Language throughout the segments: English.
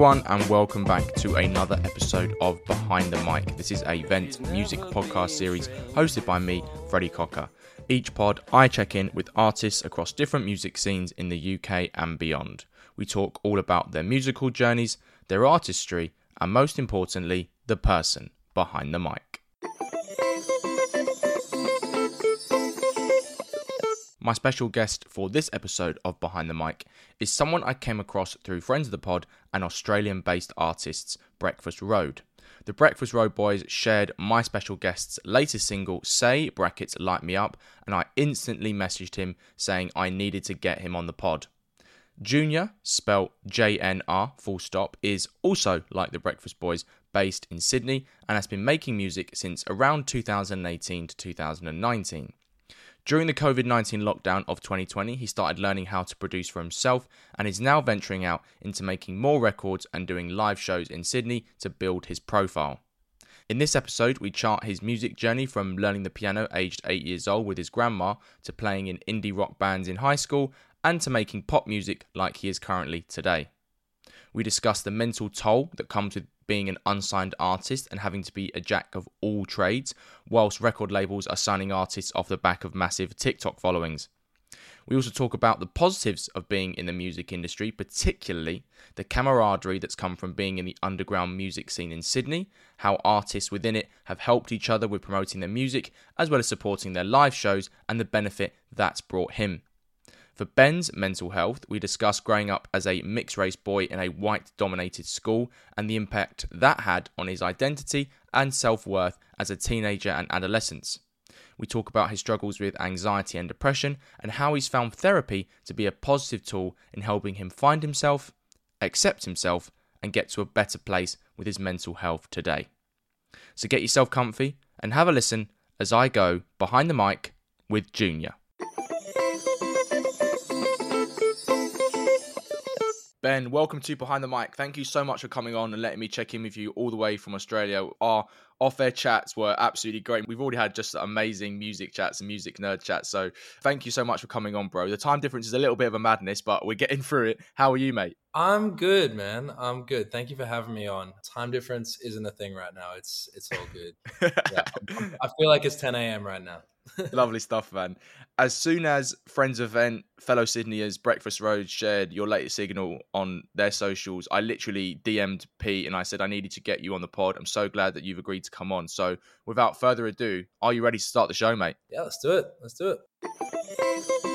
everyone, and welcome back to another episode of Behind the Mic. This is a Vent music podcast series hosted by me, Freddie Cocker. Each pod, I check in with artists across different music scenes in the UK and beyond. We talk all about their musical journeys, their artistry, and most importantly, the person behind the mic. My special guest for this episode of Behind the Mic is someone I came across through Friends of the Pod and Australian based artists Breakfast Road. The Breakfast Road Boys shared my special guest's latest single, Say Brackets Light Me Up, and I instantly messaged him saying I needed to get him on the pod. Junior, spelt J N R full stop, is also like the Breakfast Boys, based in Sydney, and has been making music since around 2018 to 2019. During the COVID 19 lockdown of 2020, he started learning how to produce for himself and is now venturing out into making more records and doing live shows in Sydney to build his profile. In this episode, we chart his music journey from learning the piano aged 8 years old with his grandma to playing in indie rock bands in high school and to making pop music like he is currently today. We discuss the mental toll that comes with being an unsigned artist and having to be a jack of all trades, whilst record labels are signing artists off the back of massive TikTok followings. We also talk about the positives of being in the music industry, particularly the camaraderie that's come from being in the underground music scene in Sydney, how artists within it have helped each other with promoting their music, as well as supporting their live shows, and the benefit that's brought him. For Ben's mental health, we discuss growing up as a mixed race boy in a white dominated school and the impact that had on his identity and self worth as a teenager and adolescence. We talk about his struggles with anxiety and depression and how he's found therapy to be a positive tool in helping him find himself, accept himself, and get to a better place with his mental health today. So get yourself comfy and have a listen as I go behind the mic with Junior. Ben, welcome to Behind the Mic. Thank you so much for coming on and letting me check in with you all the way from Australia. Our off air chats were absolutely great. We've already had just amazing music chats and music nerd chats. So thank you so much for coming on, bro. The time difference is a little bit of a madness, but we're getting through it. How are you, mate? I'm good, man. I'm good. Thank you for having me on. Time difference isn't a thing right now. It's it's all good. yeah, I feel like it's 10 a.m. right now. Lovely stuff, man. As soon as Friends Event, fellow Sydneyers, Breakfast Road shared your latest signal on their socials, I literally DM'd Pete and I said, I needed to get you on the pod. I'm so glad that you've agreed to come on. So, without further ado, are you ready to start the show, mate? Yeah, let's do it. Let's do it.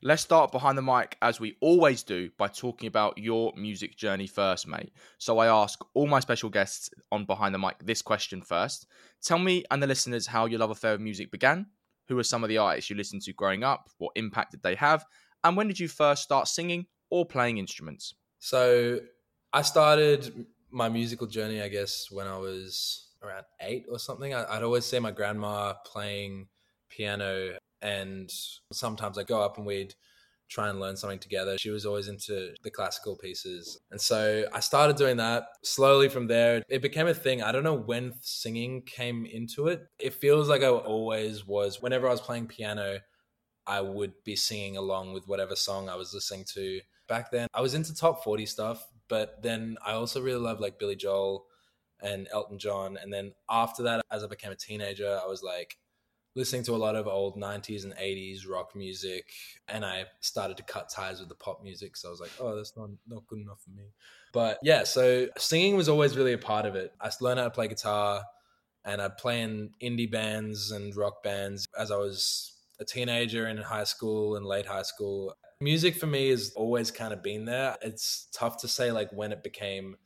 Let's start behind the mic as we always do by talking about your music journey first, mate. So I ask all my special guests on behind the mic this question first. Tell me and the listeners how your love affair with music began. Who are some of the artists you listened to growing up? What impact did they have? And when did you first start singing or playing instruments? So I started my musical journey, I guess, when I was around eight or something. I'd always see my grandma playing piano and sometimes I go up and we'd try and learn something together. She was always into the classical pieces. And so I started doing that. Slowly from there, it became a thing. I don't know when singing came into it. It feels like I always was. Whenever I was playing piano, I would be singing along with whatever song I was listening to. Back then, I was into top 40 stuff, but then I also really loved like Billy Joel and Elton John. And then after that, as I became a teenager, I was like, listening to a lot of old 90s and 80s rock music and i started to cut ties with the pop music so i was like oh that's not, not good enough for me. But yeah so singing was always really a part of it. I learned how to play guitar and i'd play in indie bands and rock bands as i was a teenager in high school and late high school. Music for me has always kind of been there. It's tough to say like when it became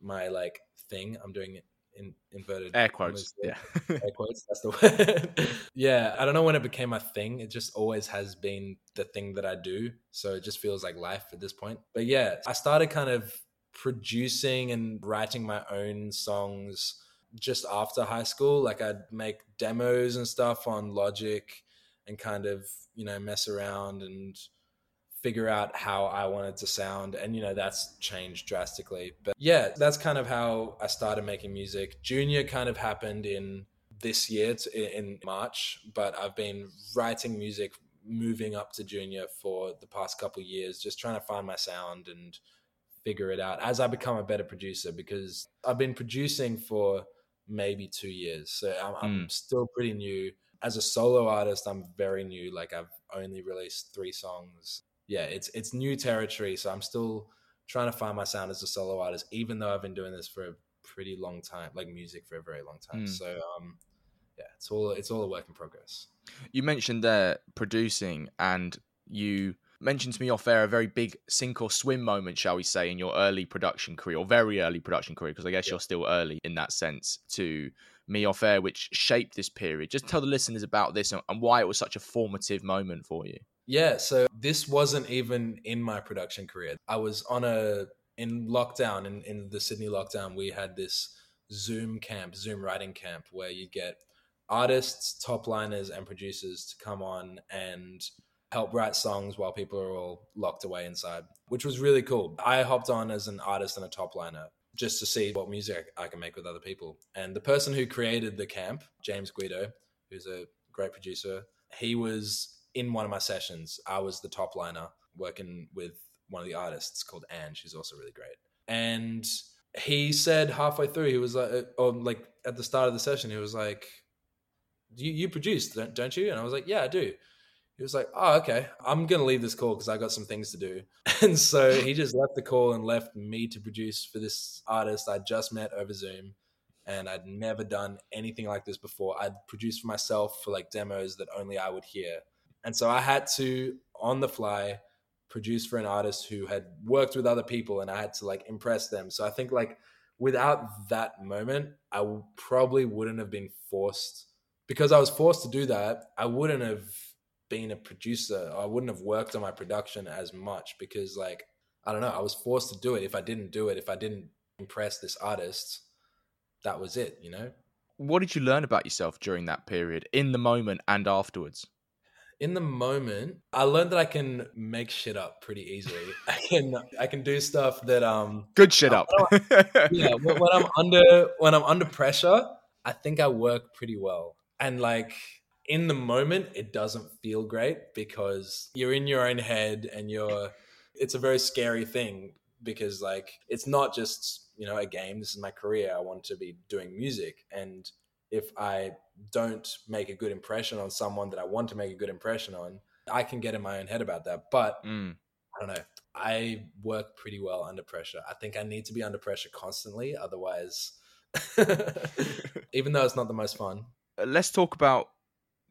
my like thing. I'm doing it in inverted air quotes. Yeah, air quotes. That's the word. yeah, I don't know when it became a thing. It just always has been the thing that I do. So it just feels like life at this point. But yeah, I started kind of producing and writing my own songs just after high school. Like I'd make demos and stuff on Logic and kind of you know mess around and figure out how I wanted to sound. And, you know, that's changed drastically. But yeah, that's kind of how I started making music. Junior kind of happened in this year in March, but I've been writing music moving up to junior for the past couple years, just trying to find my sound and figure it out as I become a better producer because I've been producing for maybe two years. So I'm, mm. I'm still pretty new. As a solo artist, I'm very new. Like I've only released three songs. Yeah, it's it's new territory. So I'm still trying to find my sound as a solo artist, even though I've been doing this for a pretty long time, like music for a very long time. Mm. So um, yeah, it's all it's all a work in progress. You mentioned there producing, and you mentioned to me off air a very big sink or swim moment, shall we say, in your early production career, or very early production career, because I guess yeah. you're still early in that sense to me off air, which shaped this period. Just tell the listeners about this and, and why it was such a formative moment for you. Yeah, so this wasn't even in my production career. I was on a in lockdown in, in the Sydney lockdown, we had this Zoom camp, Zoom writing camp, where you get artists, top liners, and producers to come on and help write songs while people are all locked away inside, which was really cool. I hopped on as an artist and a top liner just to see what music I can make with other people. And the person who created the camp, James Guido, who's a great producer, he was in one of my sessions. I was the top liner working with one of the artists called Anne. She's also really great. And he said halfway through, he was like, uh, or like at the start of the session, he was like, you, you produce, don't, don't you? And I was like, yeah, I do. He was like, oh, okay, I'm to leave this call because I got some things to do. And so he just left the call and left me to produce for this artist I just met over Zoom. And I'd never done anything like this before. I'd produced for myself for like demos that only I would hear. And so I had to, on the fly, produce for an artist who had worked with other people and I had to like impress them. So I think like without that moment, I probably wouldn't have been forced because I was forced to do that, I wouldn't have been a producer. I wouldn't have worked on my production as much because, like, I don't know, I was forced to do it. If I didn't do it, if I didn't impress this artist, that was it, you know? What did you learn about yourself during that period, in the moment and afterwards? In the moment i learned that i can make shit up pretty easily i can i can do stuff that um good shit up yeah when, when i'm under when i'm under pressure i think i work pretty well and like in the moment, it doesn't feel great because you're in your own head and you're, it's a very scary thing because like it's not just, you know, a game. This is my career. I want to be doing music. And if I don't make a good impression on someone that I want to make a good impression on, I can get in my own head about that. But mm. I don't know. I work pretty well under pressure. I think I need to be under pressure constantly. Otherwise, even though it's not the most fun, let's talk about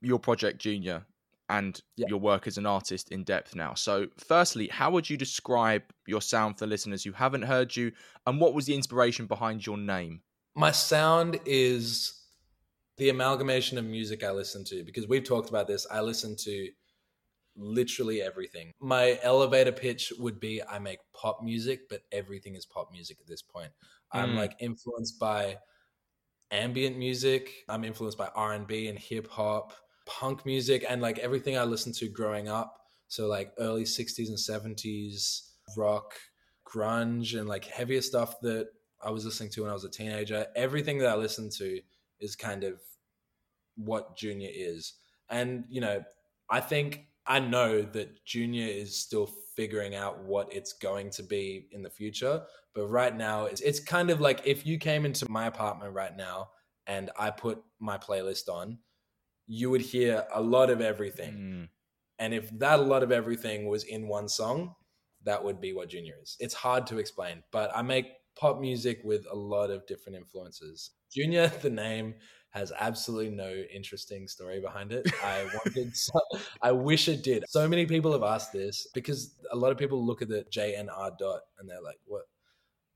your project Junior and yeah. your work as an artist in depth now. So, firstly, how would you describe your sound for listeners who haven't heard you, and what was the inspiration behind your name? My sound is the amalgamation of music I listen to because we've talked about this. I listen to literally everything. My elevator pitch would be I make pop music, but everything is pop music at this point. Mm. I'm like influenced by ambient music. I'm influenced by R&B and hip hop, punk music and like everything I listened to growing up. So like early 60s and 70s rock, grunge and like heavier stuff that I was listening to when I was a teenager. Everything that I listened to is kind of what Junior is. And you know, I think I know that Junior is still figuring out what it's going to be in the future. But right now, it's, it's kind of like if you came into my apartment right now and I put my playlist on, you would hear a lot of everything. Mm. And if that a lot of everything was in one song, that would be what Junior is. It's hard to explain, but I make pop music with a lot of different influences. Junior, the name, has absolutely no interesting story behind it. I wanted, I wish it did. So many people have asked this because a lot of people look at the J and dot and they're like, "What,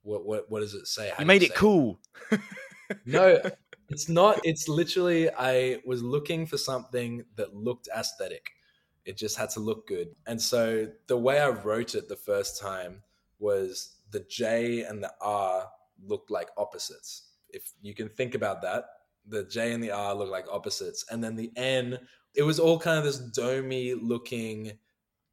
what, what, what does it say?" How you made it cool. It? no, it's not. It's literally I was looking for something that looked aesthetic. It just had to look good, and so the way I wrote it the first time was the J and the R looked like opposites. If you can think about that, the J and the R look like opposites, and then the N, it was all kind of this domey looking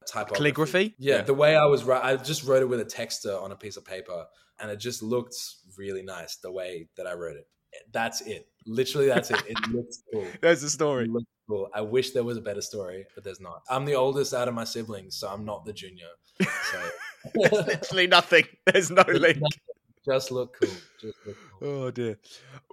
typography. Calligraphy? Yeah, Yeah. the way I was right, I just wrote it with a texter on a piece of paper, and it just looked really nice the way that I wrote it. That's it. Literally, that's it. It looks cool. There's the It story. looks cool. I wish there was a better story, but there's not. I'm the oldest out of my siblings, so I'm not the junior. So There's literally nothing. There's no link. just look cool. Just look cool. Oh dear.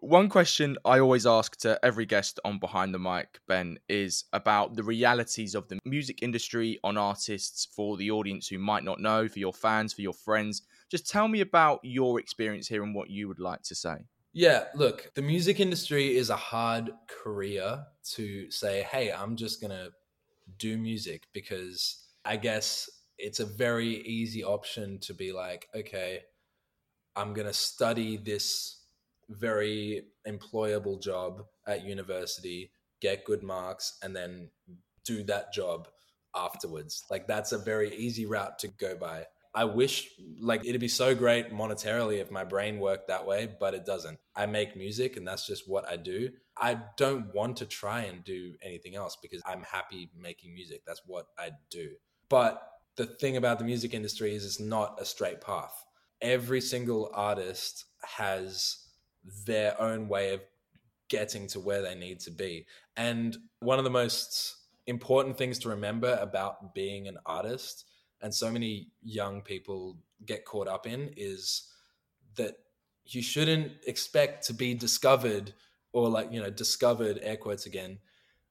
One question I always ask to every guest on Behind the Mic, Ben, is about the realities of the music industry on artists for the audience who might not know, for your fans, for your friends. Just tell me about your experience here and what you would like to say. Yeah, look, the music industry is a hard career to say, hey, I'm just going to do music because I guess it's a very easy option to be like, okay, I'm going to study this very employable job at university, get good marks, and then do that job afterwards. Like, that's a very easy route to go by. I wish like it'd be so great monetarily if my brain worked that way, but it doesn't. I make music and that's just what I do. I don't want to try and do anything else because I'm happy making music. That's what I do. But the thing about the music industry is it's not a straight path. Every single artist has their own way of getting to where they need to be. And one of the most important things to remember about being an artist and so many young people get caught up in is that you shouldn't expect to be discovered or like you know discovered air quotes again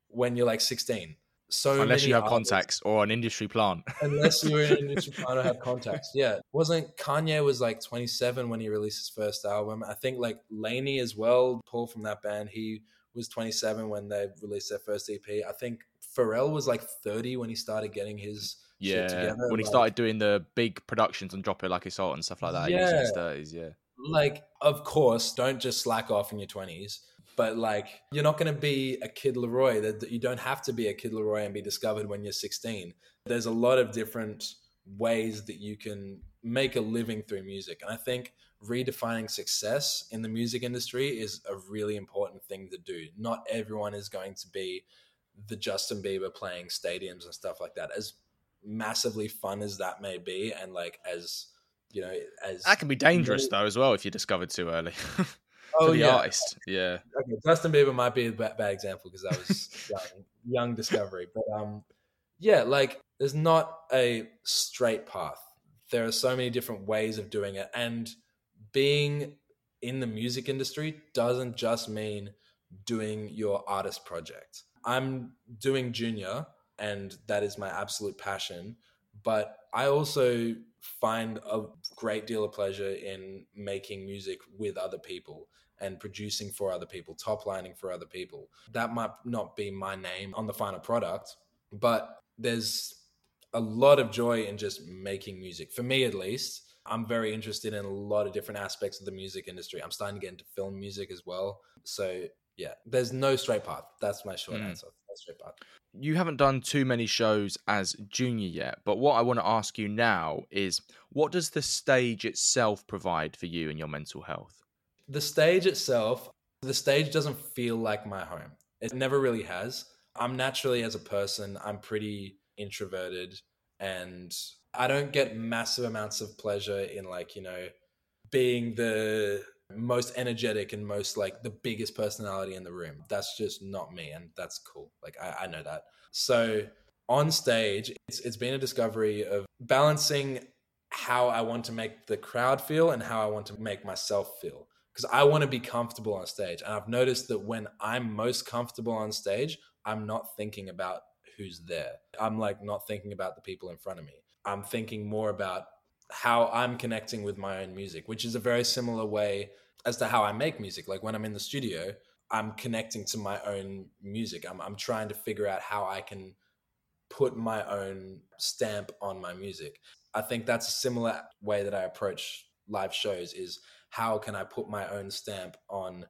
when you're like 16 so Unless you have artists- contacts or an industry plant. unless you're in an industry plan or have contacts yeah wasn't kanye was like 27 when he released his first album i think like LANY as well paul from that band he was 27 when they released their first ep i think pharrell was like 30 when he started getting his shit Yeah. together When he started doing the big productions and Drop It Like It's Hot and stuff like that. He was in his Yeah. 30s, yeah. like of course don't just slack off in your 20s but like you're not going to be a kid Laroi. That you don't have to be a kid Laroi and be discovered when you're 16 there's a lot of different ways that you can make a living through music. And i think redefining success in the music industry is a really important thing to do. Not everyone is going to be the justin bieber playing stadiums and stuff like that. As massively fun as that may be and like as you know as That can be dangerous, though, as well, if you're discovered too early. For oh the yeah artist. Yeah. okay, Justin Bieber might be a bad, bad example because that was young, young discovery. But um, yeah, like there's not a straight path. There are so many different ways of doing it, and being in the music industry doesn't just mean doing your artist project. I'm doing junior, and that is my absolute passion. But I also find a great deal of pleasure in making music with other people and producing for other people, top lining for other people. That might not be my name on the final product, but there's a lot of joy in just making music. For me, at least, I'm very interested in a lot of different aspects of the music industry. I'm starting to get into film music as well. So, yeah, there's no straight path. That's my short Mm. answer. No straight path. You haven't done too many shows as junior yet, but what I want to ask you now is what does the stage itself provide for you and your mental health? the stage itself, the stage doesn't feel like my home. It never really has. I'm naturally, as a person, I'm pretty introverted and I don't get massive amounts of pleasure in, like, you know, being the most energetic and most like the biggest personality in the room. That's just not me. And that's cool. Like, I, I know that. So on stage, it's, it's been a discovery of balancing how I want to make the crowd feel and how I want to make myself feel because I want to be comfortable on stage. And I've noticed that when I'm most comfortable on stage, I'm not thinking about who's there. I'm like not thinking about the people in front of me. I'm thinking more about how I'm connecting with my own music, which is a very similar way as to how I make music. Like when I'm in the studio, I'm connecting to my own music. I'm, I'm trying to figure out how I can put my own stamp on my music. I think that's a similar way that I approach live shows is how can I put my own stamp on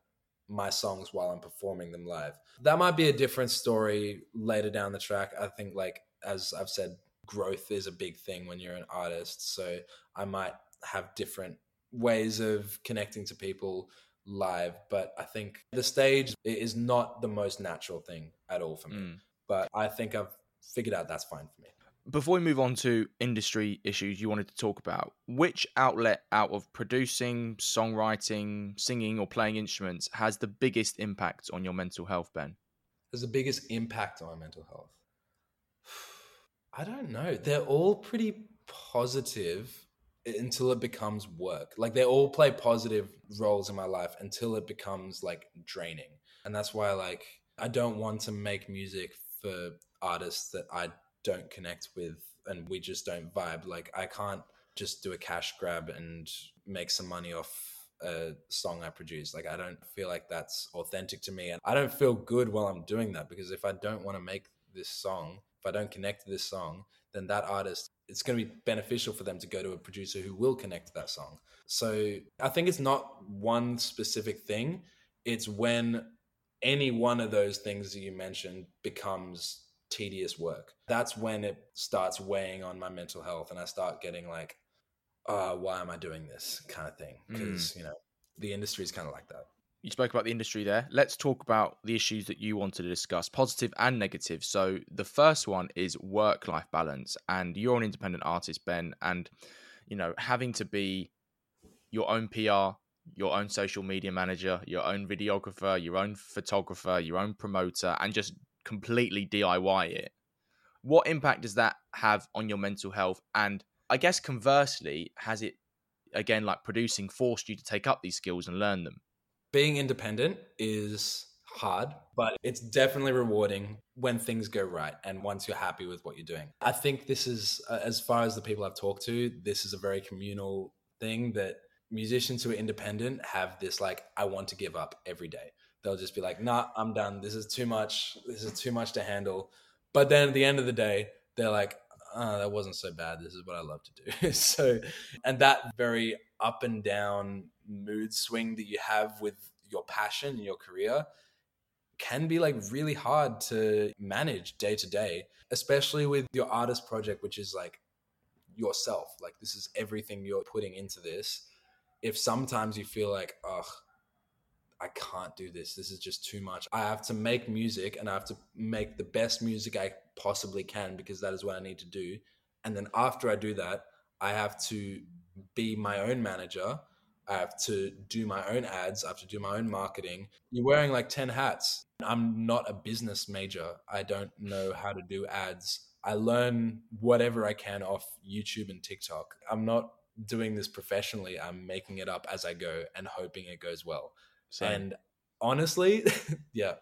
my songs while I'm performing them live. That might be a different story later down the track. I think like as I've said growth is a big thing when you're an artist, so I might have different ways of connecting to people live, but I think the stage is not the most natural thing at all for me. Mm. But I think I've figured out that's fine for me. before we move on to industry issues you wanted to talk about, which outlet out of producing, songwriting, singing, or playing instruments has the biggest impact on your mental health, Ben? Has the biggest impact on my mental health? I don't know. They're all pretty positive until it becomes work. Like they all play positive roles in my life until it becomes like draining. And that's why like I don't want to make music for artists that I don't connect with and we just don't vibe. Like I can't just do a cash grab and make some money off a song I produce. Like I don't feel like that's authentic to me and I don't feel good while I'm doing that because if I don't want to make this song, if I don't connect to this song, then that artist it's going to be beneficial for them to go to a producer who will connect to that song. So I think it's not one specific thing. It's when any one of those things that you mentioned becomes tedious work. That's when it starts weighing on my mental health and I start getting like, uh, why am I doing this kind of thing? Because, mm. you know, the industry is kind of like that. You spoke about the industry there. Let's talk about the issues that you wanted to discuss, positive and negative. So, the first one is work life balance. And you're an independent artist, Ben, and, you know, having to be your own PR, your own social media manager, your own videographer, your own photographer, your own promoter, and just completely DIY it. What impact does that have on your mental health? And I guess conversely, has it again like producing forced you to take up these skills and learn them? Being independent is hard, but it's definitely rewarding when things go right and once you're happy with what you're doing. I think this is, uh, as far as the people I've talked to, this is a very communal thing that musicians who are independent have this like, I want to give up every day they'll just be like, "Nah, I'm done. This is too much. This is too much to handle." But then at the end of the day, they're like, oh, "That wasn't so bad. This is what I love to do." so, and that very up and down mood swing that you have with your passion and your career can be like really hard to manage day to day, especially with your artist project, which is like yourself. Like this is everything you're putting into this. If sometimes you feel like, oh, I can't do this. This is just too much. I have to make music and I have to make the best music I possibly can because that is what I need to do. And then after I do that, I have to be my own manager. I have to do my own ads. I have to do my own marketing. You're wearing like 10 hats. I'm not a business major. I don't know how to do ads. I learn whatever I can off YouTube and TikTok. I'm not doing this professionally. I'm making it up as I go and hoping it goes well. Same. And honestly, yeah,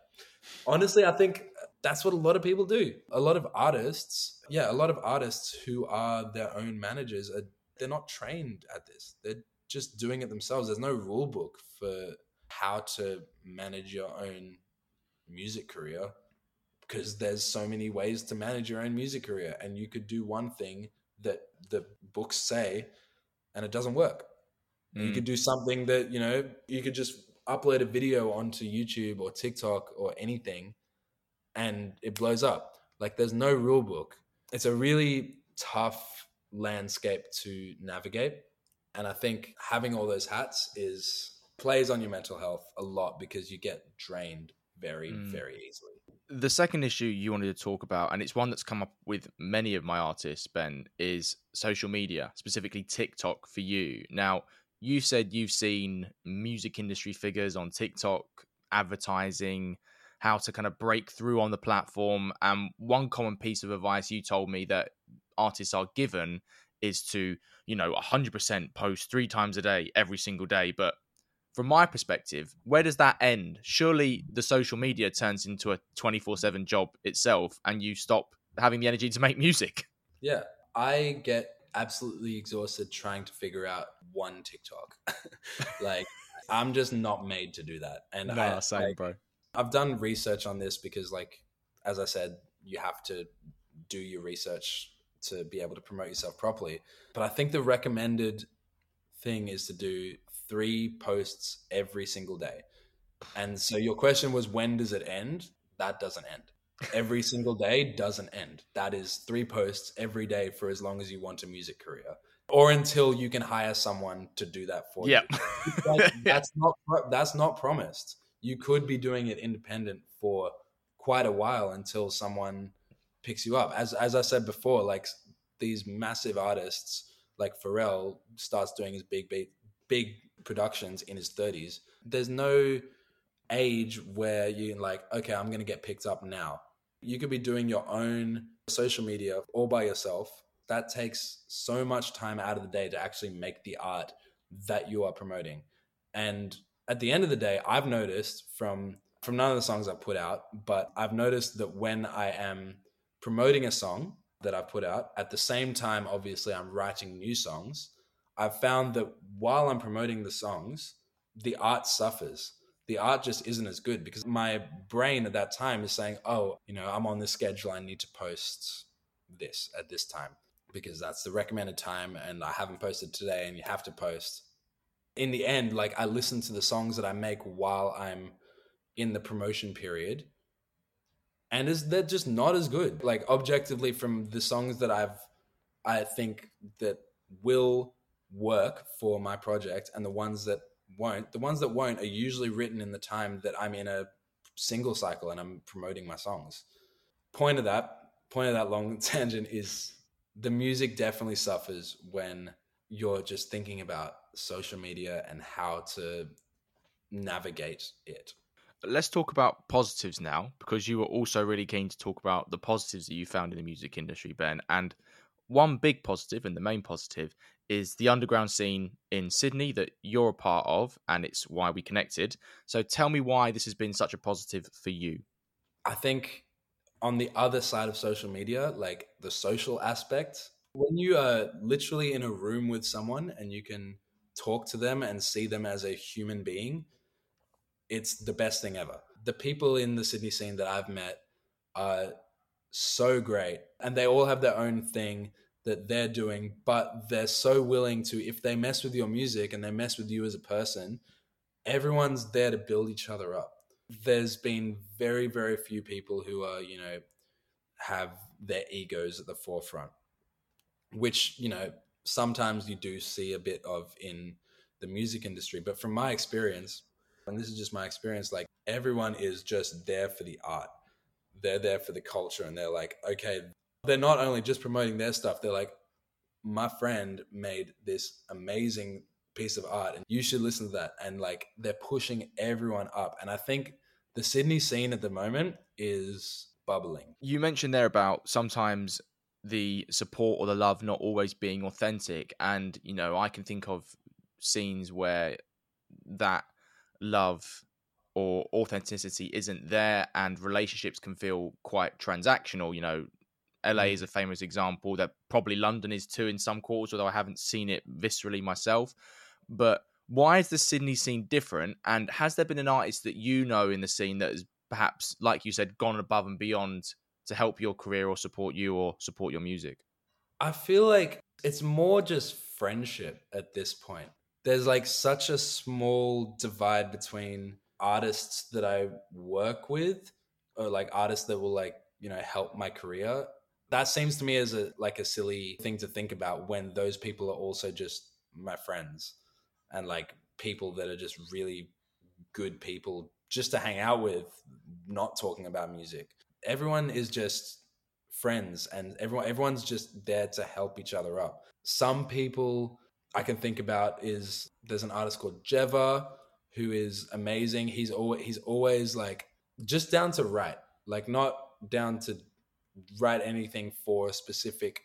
honestly, I think that's what a lot of people do. A lot of artists, yeah, a lot of artists who are their own managers are they're not trained at this. They're just doing it themselves. There's no rule book for how to manage your own music career because there's so many ways to manage your own music career and you could do one thing that the books say and it doesn't work. Mm. You could do something that, you know, you could just upload a video onto YouTube or TikTok or anything and it blows up. Like there's no rule book. It's a really tough landscape to navigate. And I think having all those hats is plays on your mental health a lot because you get drained very, mm. very easily. The second issue you wanted to talk about, and it's one that's come up with many of my artists, Ben, is social media, specifically TikTok for you. Now, you said you've seen music industry figures on TikTok advertising how to kind of break through on the platform. And one common piece of advice you told me that artists are given is to, you know, 100% post three times a day, every single day. But from my perspective, where does that end? Surely the social media turns into a 24 7 job itself and you stop having the energy to make music. Yeah. I get absolutely exhausted trying to figure out one TikTok. like I'm just not made to do that. And nah, I, same, like, bro. I've done research on this because, like, as I said, you have to do your research to be able to promote yourself properly. But I think the recommended thing is to do three posts every single day. And so your question was, when does it end? That doesn't end every single day doesn't end. That is three posts every day for as long as you want a music career. Or until you can hire someone to do that for you. Like, that's not that's not promised. You could be doing it independent for quite a while until someone picks you up. As as I said before, like these massive artists like Pharrell starts doing his big beat, big productions in his 30s. There's no age where you're like, okay, I'm to get picked up now. You could be doing your own social media all by yourself. That takes so much time out of the day to actually make the art that you are promoting. And at the end of the day, I've noticed from from none of the songs I've put out, but I've noticed that when I am promoting a song that I've put out, at the same time, obviously, I'm writing new songs. I've found that while I'm promoting the songs, the art suffers. The art just isn't as good because my brain at that time is saying, oh, you know, I'm on this schedule. I need to post this at this time because that's the recommended time and I haven't posted today and you have to post. In the end, like I listen to the songs that I make while I'm in the promotion period and is they're just not as good? Like objectively from the songs that i've i think that will work for my project and the ones that won't the ones that won't are usually written in the time that i'm in a single cycle and i'm promoting my songs. Point of that point of that long tangent is the music definitely suffers when you're just thinking about social media and how to navigate it let's talk about positives now because you were also really keen to talk about the positives that you found in the music industry, Ben. And one big positive and the main positive is the underground scene in Sydney that you're a part of, and it's why we connected. So tell me why this has been such a positive for you. I think on the other side of social media, like the social aspect, when you are literally in a room with someone and you can talk to them and see them as a human being, it's the best thing ever. The people in the Sydney scene that I've met are so great and they all have their own thing that they're doing, but they're so willing to, if they mess with your music and they mess with you as a person, everyone's there to build each other up. There's been very, very few people who are, you know, have their egos at the forefront, which, you know, sometimes you do see a bit of in the music industry. But from my experience, and this is just my experience, like everyone is just there for the art. They're there for the culture and they're like, okay, they're not only just promoting their stuff, they're like, my friend made this amazing piece of art and you should listen to that. And like they're pushing everyone up. And I think the Sydney scene at the moment is bubbling. You mentioned there about sometimes the support or the love not always being authentic. And, you know, I can think of scenes where that love or authenticity isn't there and relationships can feel quite transactional you know. La mm. is a famous example that probably london is too in some quarters although i haven't seen it viscerally myself. But why is the sydney scene different? And has there been an artist that you know in the scene that has perhaps like you said gone above and beyond to help your career or support you or support your music? I feel like it's more just friendship at this point there's like such a small divide between artists that I work with or like artists that will like, you know, help my career. That seems to me as a like a silly thing to think about when those people are also just my friends and like people that are just really good people just to hang out with, not talking about music. Everyone is just friends and everyone everyone's just there to help each other up. Some people I can think about is there's an artist called Jeva who is amazing. He's always he's always like just down to write, like not down to write anything for a specific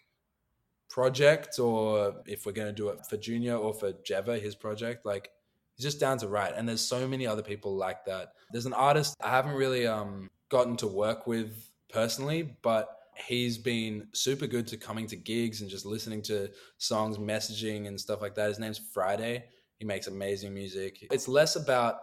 project or if we're going to do it for Junior or for Jeva, his project, like he's just down to write. And there's so many other people like that. There's an artist I haven't really um, gotten to work with personally, but he's been super good to coming to gigs and just listening to songs, messaging and stuff like that. His name's Friday. He makes amazing music. It's less about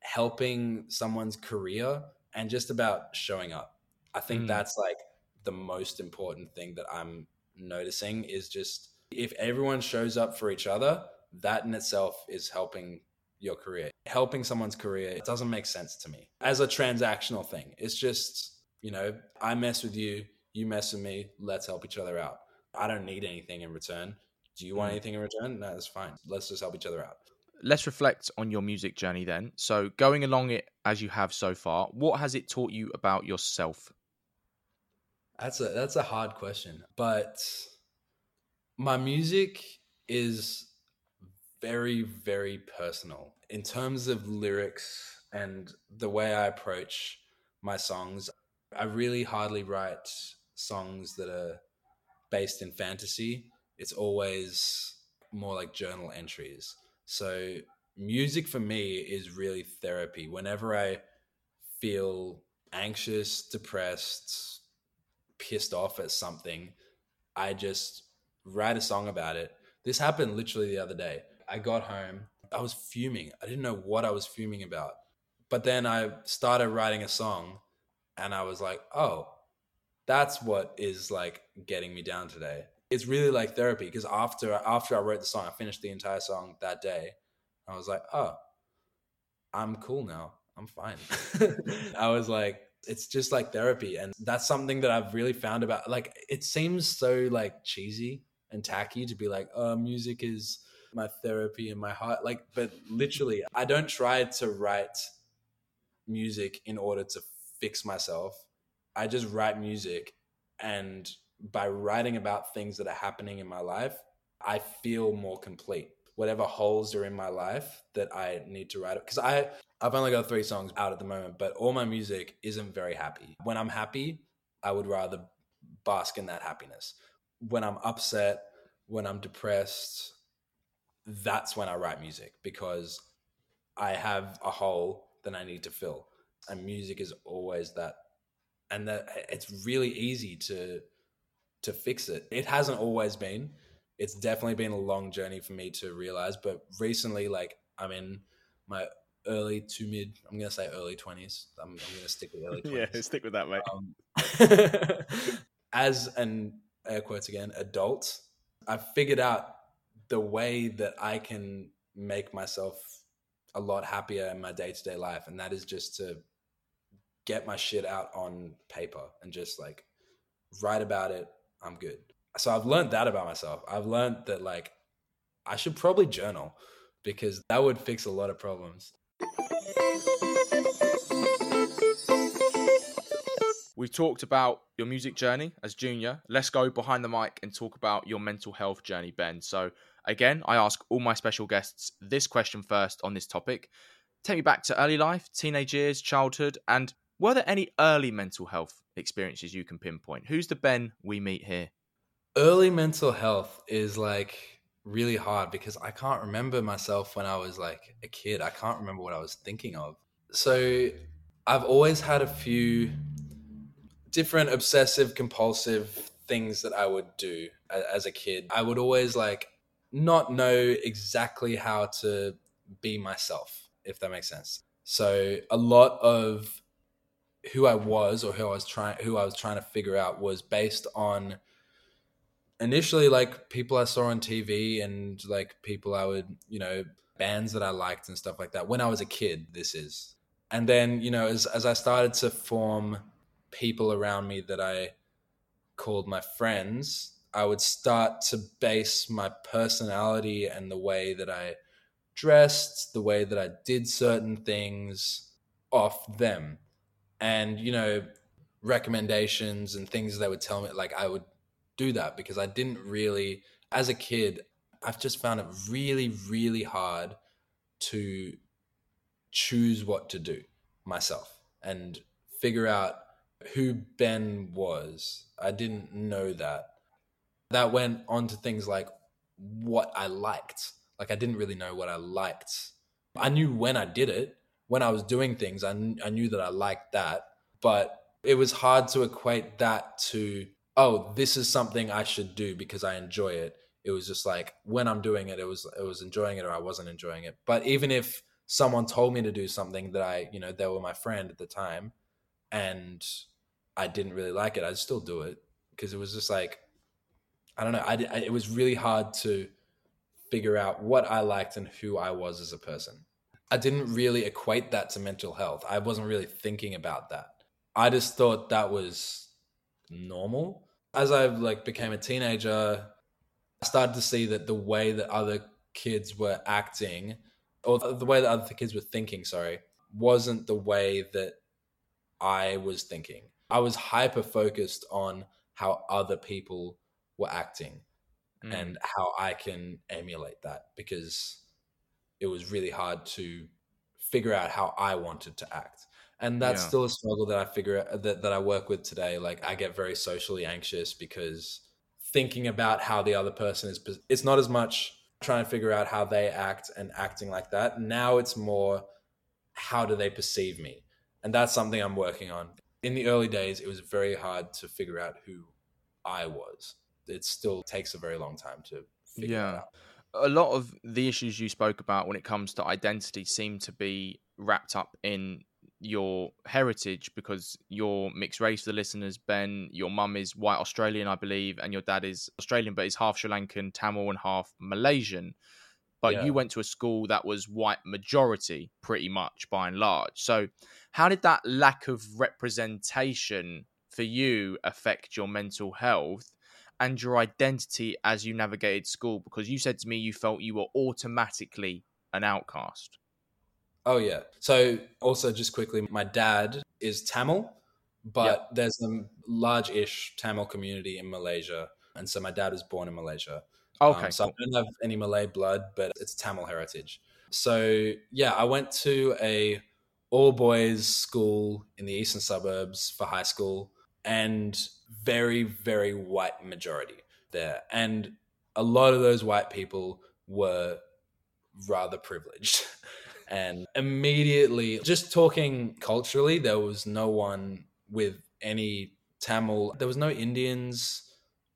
helping someone's career and just about showing up. I think mm. that's like the most important thing that I'm noticing is just if everyone shows up for each other, that in itself is helping your career. Helping someone's career, it doesn't make sense to me as a transactional thing. It's just, you know, I mess with you, you mess with me, let's help each other out. I don't need anything in return. Do you want mm. anything in return? No, that's fine. Let's just help each other out. Let's reflect on your music journey then. So, going along it as you have so far, what has it taught you about yourself? That's a that's a hard question, but my music is very very personal in terms of lyrics and the way I approach my songs. I really hardly write songs that are based in fantasy. It's always more like journal entries. So music for me is really therapy. Whenever I feel anxious, depressed, pissed off at something, I just write a song about it. This happened literally the other day. I got home, I was fuming. I didn't know what I was fuming about. But then I started writing a song and I was like, oh, that's what is like getting me down today. It's really like therapy because after after I wrote the song, I finished the entire song that day. I was like, oh, I'm cool now. I'm fine. I was like, it's just like therapy. And that's something that I've really found about like it seems so like cheesy and tacky to be like, oh, music is my therapy and my heart. Like, but literally, I don't try to write music in order to fix myself. I just write music and by writing about things that are happening in my life, I feel more complete. Whatever holes are in my life that I need to write. Because I I've only got three songs out at the moment, but all my music isn't very happy. When I'm happy, I would rather bask in that happiness. When I'm upset, when I'm depressed, that's when I write music because I have a hole that I need to fill. And music is always that and that it's really easy to to fix it. It hasn't always been. It's definitely been a long journey for me to realize, but recently like I'm in my early to mid. I'm gonna say early twenties. I'm, I'm, gonna stick with early. 20s. yeah, stick with that, mate. Um, as an air quotes again adult, I've figured out the way that I can make myself a lot happier in my day to day life, and that is just to get my shit out on paper and just like write about it. I'm good. So I've learned that about myself. I've learned that like I should probably journal because that would fix a lot of problems. We've talked about your music journey as junior. Let's go behind the mic and talk about your mental health journey, Ben. So, again, I ask all my special guests this question first on this topic. Take me back to early life, teenage years, childhood, and were there any early mental health experiences you can pinpoint? Who's the Ben we meet here? Early mental health is like really hard because I can't remember myself when I was like a kid. I can't remember what I was thinking of. So I've always had a few different obsessive compulsive things that I would do as a kid. I would always like not know exactly how to be myself, if that makes sense. So a lot of who I was or who I was trying who I was trying to figure out was based on initially like people I saw on TV and like people I would, you know, bands that I liked and stuff like that when I was a kid, this is. And then, you know, as as I started to form people around me that I called my friends, I would start to base my personality and the way that I dressed, the way that I did certain things off them. And, you know, recommendations and things they would tell me, like I would do that because I didn't really, as a kid, I've just found it really, really hard to choose what to do myself and figure out who Ben was. I didn't know that. That went on to things like what I liked. Like I didn't really know what I liked. I knew when I did it, when I was doing things, I, kn- I knew that I liked that. But it was hard to equate that to, oh, this is something I should do because I enjoy it. It was just like when I'm doing it, it was it was enjoying it or I wasn't enjoying it. But even if someone told me to do something that I, you know, they were my friend at the time, and I didn't really like it, I'd still do it because it was just like, I don't know, I, I, it was really hard to figure out what I liked and who I was as a person. I didn't really equate that to mental health. I wasn't really thinking about that. I just thought that was normal. As I like became a teenager, I started to see that the way that other kids were acting or the way that other kids were thinking, sorry, wasn't the way that I was thinking. I was hyper focused on how other people were acting mm. and how I can emulate that because it was really hard to figure out how I wanted to act. And that's yeah. still a struggle that I figure that, that I work with today. Like I get very socially anxious because thinking about how the other person is, it's not as much trying to figure out how they act and acting like that. Now it's more how do they perceive me? And that's something I'm working on. In the early days, it was very hard to figure out who I was. It still takes a very long time to figure yeah. out. A lot of the issues you spoke about when it comes to identity seem to be wrapped up in your heritage because you're mixed race for the listeners ben your mum is white australian i believe and your dad is australian but is half sri lankan tamil and half malaysian. But yeah. you went to a school that was white majority pretty much by and large. So how did that lack of representation for you affect your mental health and your identity as you navigated school because you said to me you felt you were automatically an outcast Oh yeah. So also just quickly, my dad is Tamil, but yep. there's a large-ish Tamil community in Malaysia, and so my dad was born in Malaysia. Okay. Um, so cool. I don't have any Malay blood, but it's Tamil heritage. So yeah, I went to a all boys school in the eastern suburbs for high school, and very very white majority there, and a lot of those white people were rather privileged. And immediately, just talking culturally, there was no one with any Tamil, there was no Indians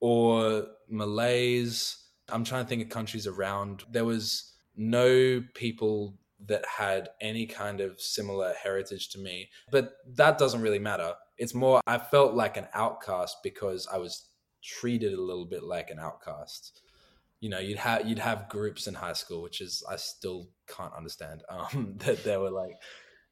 or Malays. I'm trying to think of countries around. There was no people that had any kind of similar heritage to me. But that doesn't really matter. It's more, I felt like an outcast because I was treated a little bit like an outcast you know you'd have you'd have groups in high school which is i still can't understand um that there were like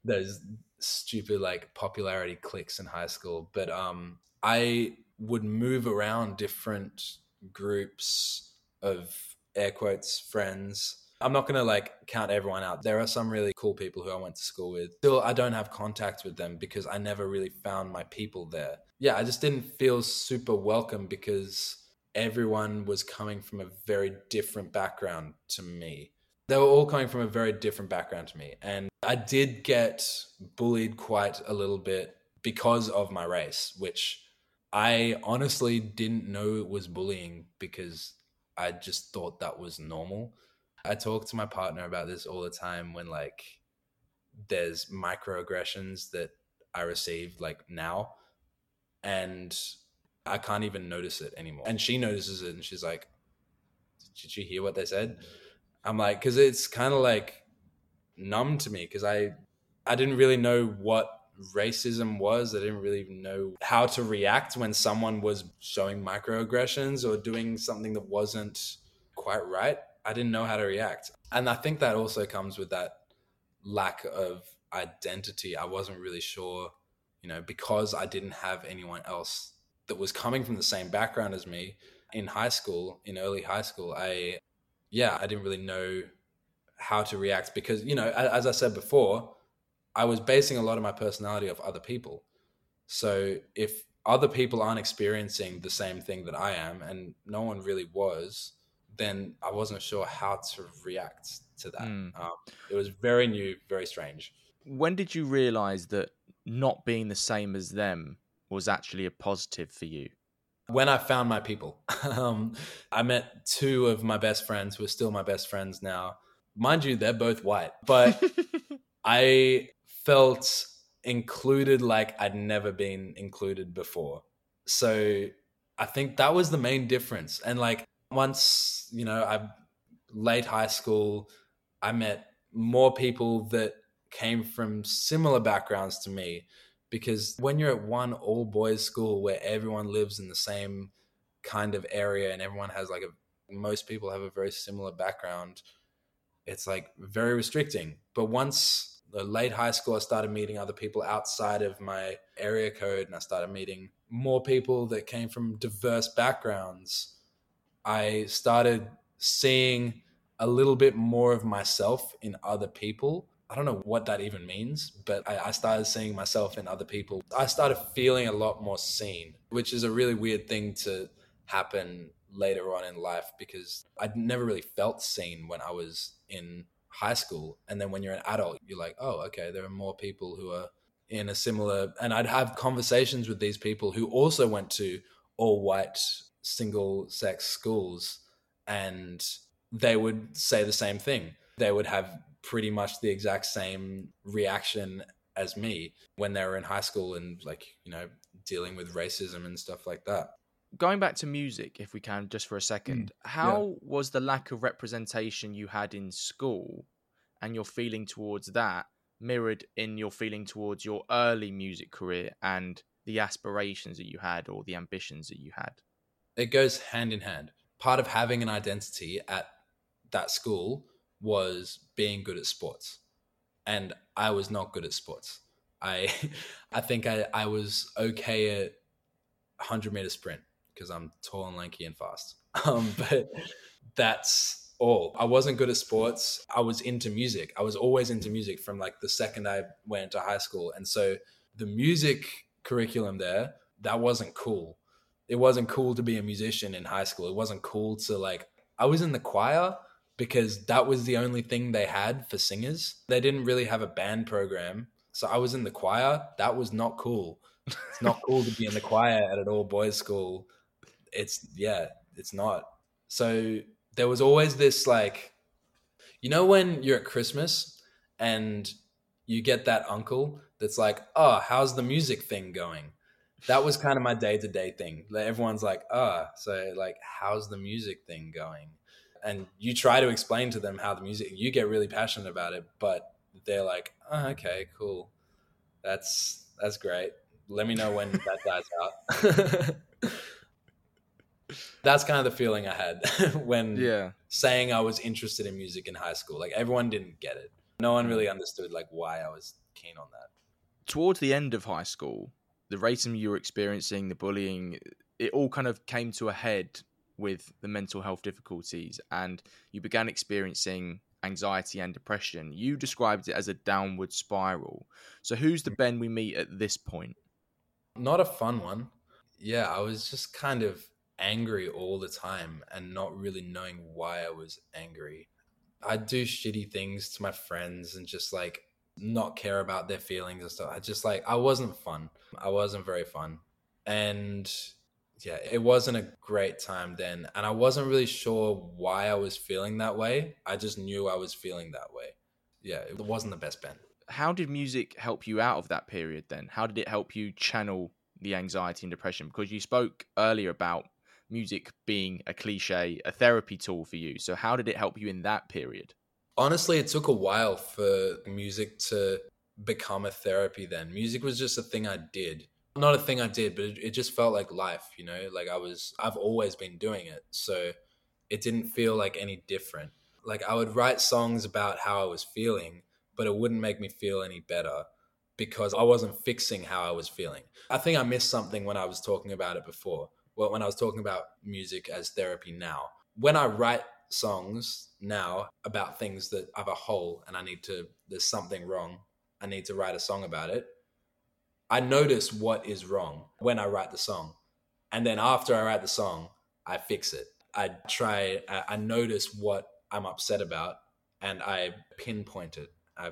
those stupid like popularity cliques in high school but um i would move around different groups of air quotes friends i'm not going to like count everyone out there are some really cool people who i went to school with still i don't have contact with them because i never really found my people there yeah i just didn't feel super welcome because everyone was coming from a very different background to me. They were all coming from a very different background to me. And I did get bullied quite a little bit because of my race, which I honestly didn't know it was bullying because I just thought that was normal. I talk to my partner about this all the time when like there's microaggressions that I receive like now and I can't even notice it anymore. And she notices it and she's like, Did you hear what they said? I'm like, because it's kind of like numb to me because I I didn't really know what racism was. I didn't really know how to react when someone was showing microaggressions or doing something that wasn't quite right. I didn't know how to react. And I think that also comes with that lack of identity. I wasn't really sure, you know, because I didn't have anyone else that was coming from the same background as me in high school, in early high school, I, yeah, I didn't really know how to react because, you know, as I said before, I was basing a lot of my personality off other people. So if other people aren't experiencing the same thing that I am, and no one really was, then I wasn't sure how to react to that. Mm. Um, it was very new, very strange. When did you realize that not being the same as them was actually a positive for you? When I found my people, um, I met two of my best friends who are still my best friends now. Mind you, they're both white, but I felt included like I'd never been included before. So I think that was the main difference. And like once, you know, I late high school, I met more people that came from similar backgrounds to me because when you're at one all boys school where everyone lives in the same kind of area and everyone has like a most people have a very similar background it's like very restricting. But once the late high school i started meeting other people outside of my area code and i started meeting more people that came from diverse backgrounds i started seeing a little bit more of myself in other people I don't know what that even means, but I, I, started seeing myself in other people. I started feeling a lot more seen, which is a really weird thing to happen later on in life because I'd never really felt seen when I was in high school. And then when you're an adult, you're like, oh, okay, there are more people who are in a similar. And I'd have conversations with these people who also went to all white single sex schools and they would say the same thing. They would have pretty much the exact same reaction as me when they were in high school and like you know dealing with racism and stuff like that going back to music if we can just for a second mm, how yeah. was the lack of representation you had in school and your feeling towards that mirrored in your feeling towards your early music career and the aspirations that you had or the ambitions that you had it goes hand in hand part of having an identity at that school was being good at sports. And I was not good at sports. I I think I, I was okay at 100 meter sprint because I'm tall and lanky and fast. Um, but that's all. I wasn't good at sports. I was into music. I was always into music from like the second I went to high school. And so the music curriculum there, that wasn't cool. It wasn't cool to be a musician in high school. It wasn't cool to like, I was in the choir, because that was the only thing they had for singers. They didn't really have a band program. So I was in the choir. That was not cool. It's not cool to be in the choir at an all boys school. It's, yeah, it's not. So there was always this like, you know, when you're at Christmas and you get that uncle that's like, oh, how's the music thing going? That was kind of my day to day thing. Everyone's like, oh, so like, how's the music thing going? and you try to explain to them how the music you get really passionate about it but they're like oh, okay cool. That's that's great. Let me know when that dies out. That's kind of the feeling i had when yeah. saying i was interested in music in high school. Like everyone didn't get it. No one really understood like why i was keen on that. Towards the end of high school the racism you were experiencing the bullying it all kind of came to a head with the mental health difficulties and you began experiencing anxiety and depression. You described it as a downward spiral. So, who's the Ben we meet at this point? Not a fun one. Yeah, I was just kind of angry all the time and not really knowing why I was angry. I'd do shitty things to my friends and just like not care about their feelings and stuff. I just like, I wasn't fun. I wasn't very fun. And yeah, it wasn't a great time then. And I wasn't really sure why I was feeling that way. I just knew I was feeling that way. Yeah, it wasn't the best band. How did music help you out of that period then? How did it help you channel the anxiety and depression? Because you spoke earlier about music being a cliche, a therapy tool for you. So, how did it help you in that period? Honestly, it took a while for music to become a therapy then. Music was just a thing I did not a thing I did, but it, it, just felt like life, you know, like I was, I've always been doing it. So it didn't feel like any different. Like I would write songs about how I was feeling, but it wouldn't make me feel any better because I wasn't fixing how I was feeling. I think I missed something when I was talking about it before. Well, when I was talking about music as therapy now. When I write songs now about things that have a hole and I need to, there's something wrong, I need to write a song about it I notice what is wrong when I write the song. And then after I write the song, I fix it. I try, I notice what I'm upset about and I pinpoint it. I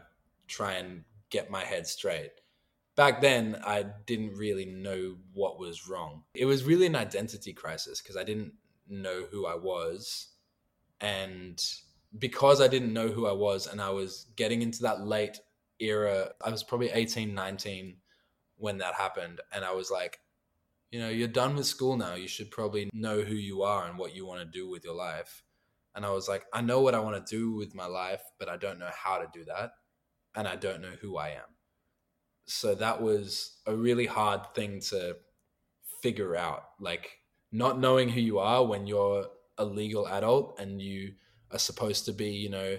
try and get my head straight. Back then, I didn't really know what was wrong. It was really an identity crisis because I didn't know who I was. And because I didn't know who I was and I was getting into that late era, I was probably 18, 19 when that happened. And I was like, you know, you're done with school now. You should probably know who you are and what you want to do with your life. And I was like, I know what I want to do with my life, but I don't know how to do that. And I don't know who I am. So that was a really hard thing to figure out. Like, not knowing who you are when you're a legal adult and you are supposed to be, you know,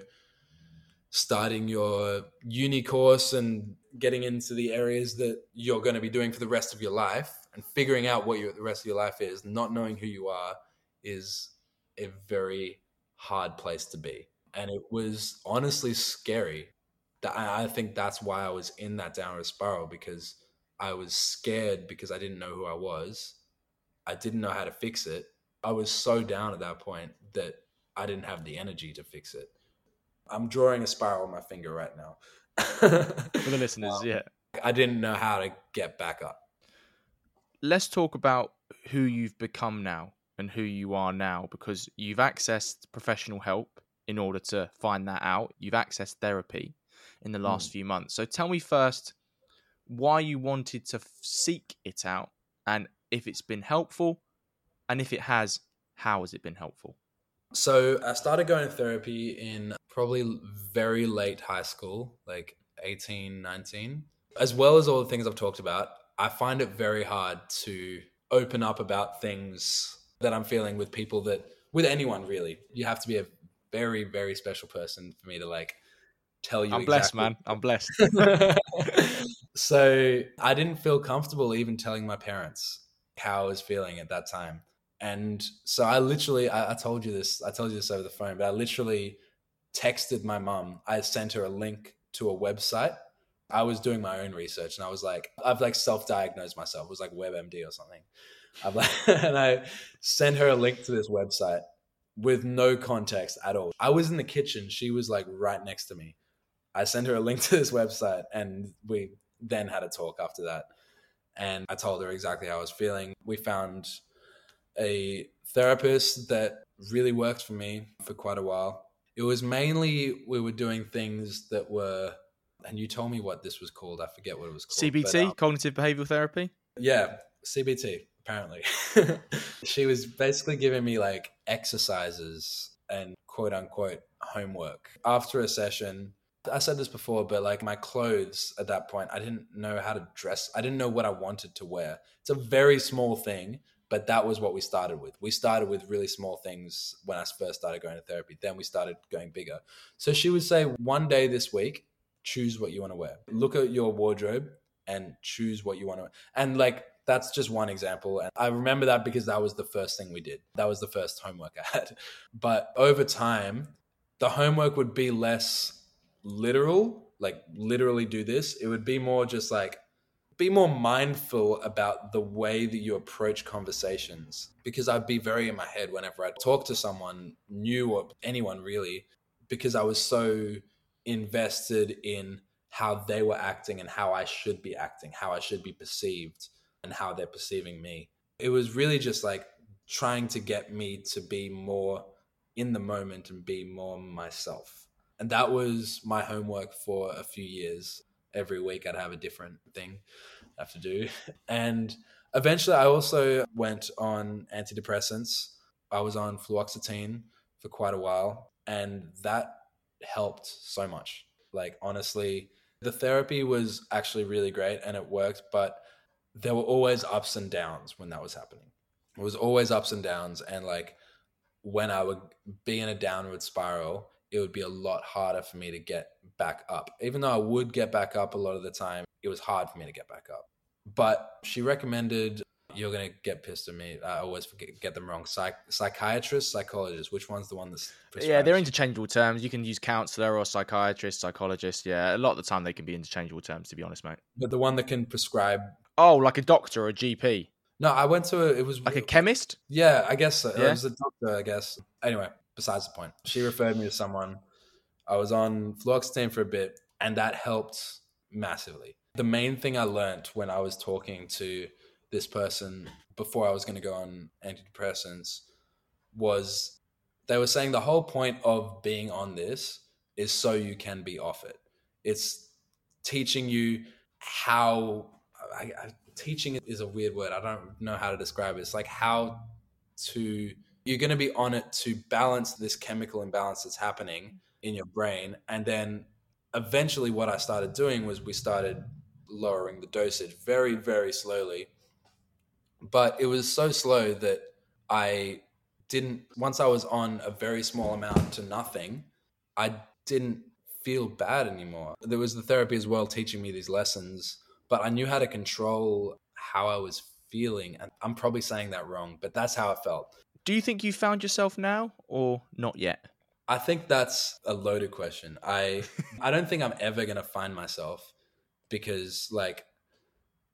starting your uni course and getting into the areas that you're going to be doing for the rest of your life and figuring out what your, the rest of your life is, not knowing who you are is a very hard place to be. And it was honestly scary. I think that's why I was in that downward spiral because I was scared because I didn't know who I was. I didn't know how to fix it. I was so down at that point that I didn't have the energy to fix it. I'm drawing a spiral on my finger right now. For the listeners, um, yeah. I didn't know how to get back up. Let's talk about who you've become now and who you are now because you've accessed professional help in order to find that out. You've accessed therapy in the last mm. few months. So tell me first why you wanted to seek it out and if it's been helpful and if it has, how has it been helpful? So I started going to therapy in probably very late high school, like 18, 19. As well as all the things I've talked about, I find it very hard to open up about things that I'm feeling with people that, with anyone really. You have to be a very, very special person for me to like tell you. I'm exactly. blessed, man. I'm blessed. so I didn't feel comfortable even telling my parents how I was feeling at that time. And so I literally, I, I told you this, I told you this over the phone, but I literally texted my mom. I sent her a link to a website. I was doing my own research and I was like, I've like self-diagnosed myself. It was like WebMD or something. I've like, and I sent her a link to this website with no context at all. I was in the kitchen. She was like right next to me. I sent her a link to this website and we then had a talk after that. And I told her exactly how I was feeling. We found a therapist that really worked for me for quite a while. It was mainly we were doing things that were, and you told me what this was called. I forget what it was called. CBT, but, um, cognitive behavioral therapy. Yeah, CBT. Apparently, she was basically giving me like exercises and quote unquote homework after a session. I said this before, but like my clothes at that point, I didn't know how to dress. I didn't know what I wanted to wear. It's a very small thing, but that was what we started with. We started with really small things when I first started going to therapy. Then we started going bigger. So she would say, one day this week, choose what you want to wear. Look at your wardrobe and choose what you want to wear. And like, that's just one example. And I remember that because that was the first thing we did. That was the first homework I had. But over time, the homework would be less literal, like literally do this. It would be more just like, be more mindful about the way that you approach conversations because I'd be very in my head whenever I'd talk to someone new or anyone really because I was so invested in how they were acting and how I should be acting, how I should be perceived and how they're perceiving me. It was really just like trying to get me to be more in the moment and be more myself. And that was my homework for a few years every week I'd have a different thing I have to do. And eventually I also went on antidepressants. I was on fluoxetine for quite a while and that helped so much. Like honestly, the therapy was actually really great and it worked, but there were always ups and downs when that was happening. It was always ups and downs and like when I would be in a downward spiral, it would be a lot harder for me to get back up. Even though I would get back up a lot of the time, it was hard for me to get back up. But she recommended you're gonna get pissed at me. I always forget, get them wrong. Psych, psychiatrist, psychologist. Which one's the one that's? Yeah, they're interchangeable terms. You can use counselor or psychiatrist, psychologist. Yeah, a lot of the time they can be interchangeable terms. To be honest, mate. But the one that can prescribe. Oh, like a doctor or a GP. No, I went to a, it was like a chemist. Yeah, I guess so. Yeah. it was a doctor. I guess. Anyway, besides the point. She referred me to someone. I was on fluoxetine for a bit, and that helped massively. The main thing I learned when I was talking to this person before I was going to go on antidepressants was they were saying the whole point of being on this is so you can be off it. It's teaching you how I, I, teaching is a weird word. I don't know how to describe it. It's like how to you're going to be on it to balance this chemical imbalance that's happening in your brain. And then eventually, what I started doing was we started lowering the dosage very, very slowly. But it was so slow that I didn't, once I was on a very small amount to nothing, I didn't feel bad anymore. There was the therapy as well teaching me these lessons, but I knew how to control how I was feeling. And I'm probably saying that wrong, but that's how it felt. Do you think you found yourself now or not yet? I think that's a loaded question. I I don't think I'm ever gonna find myself because like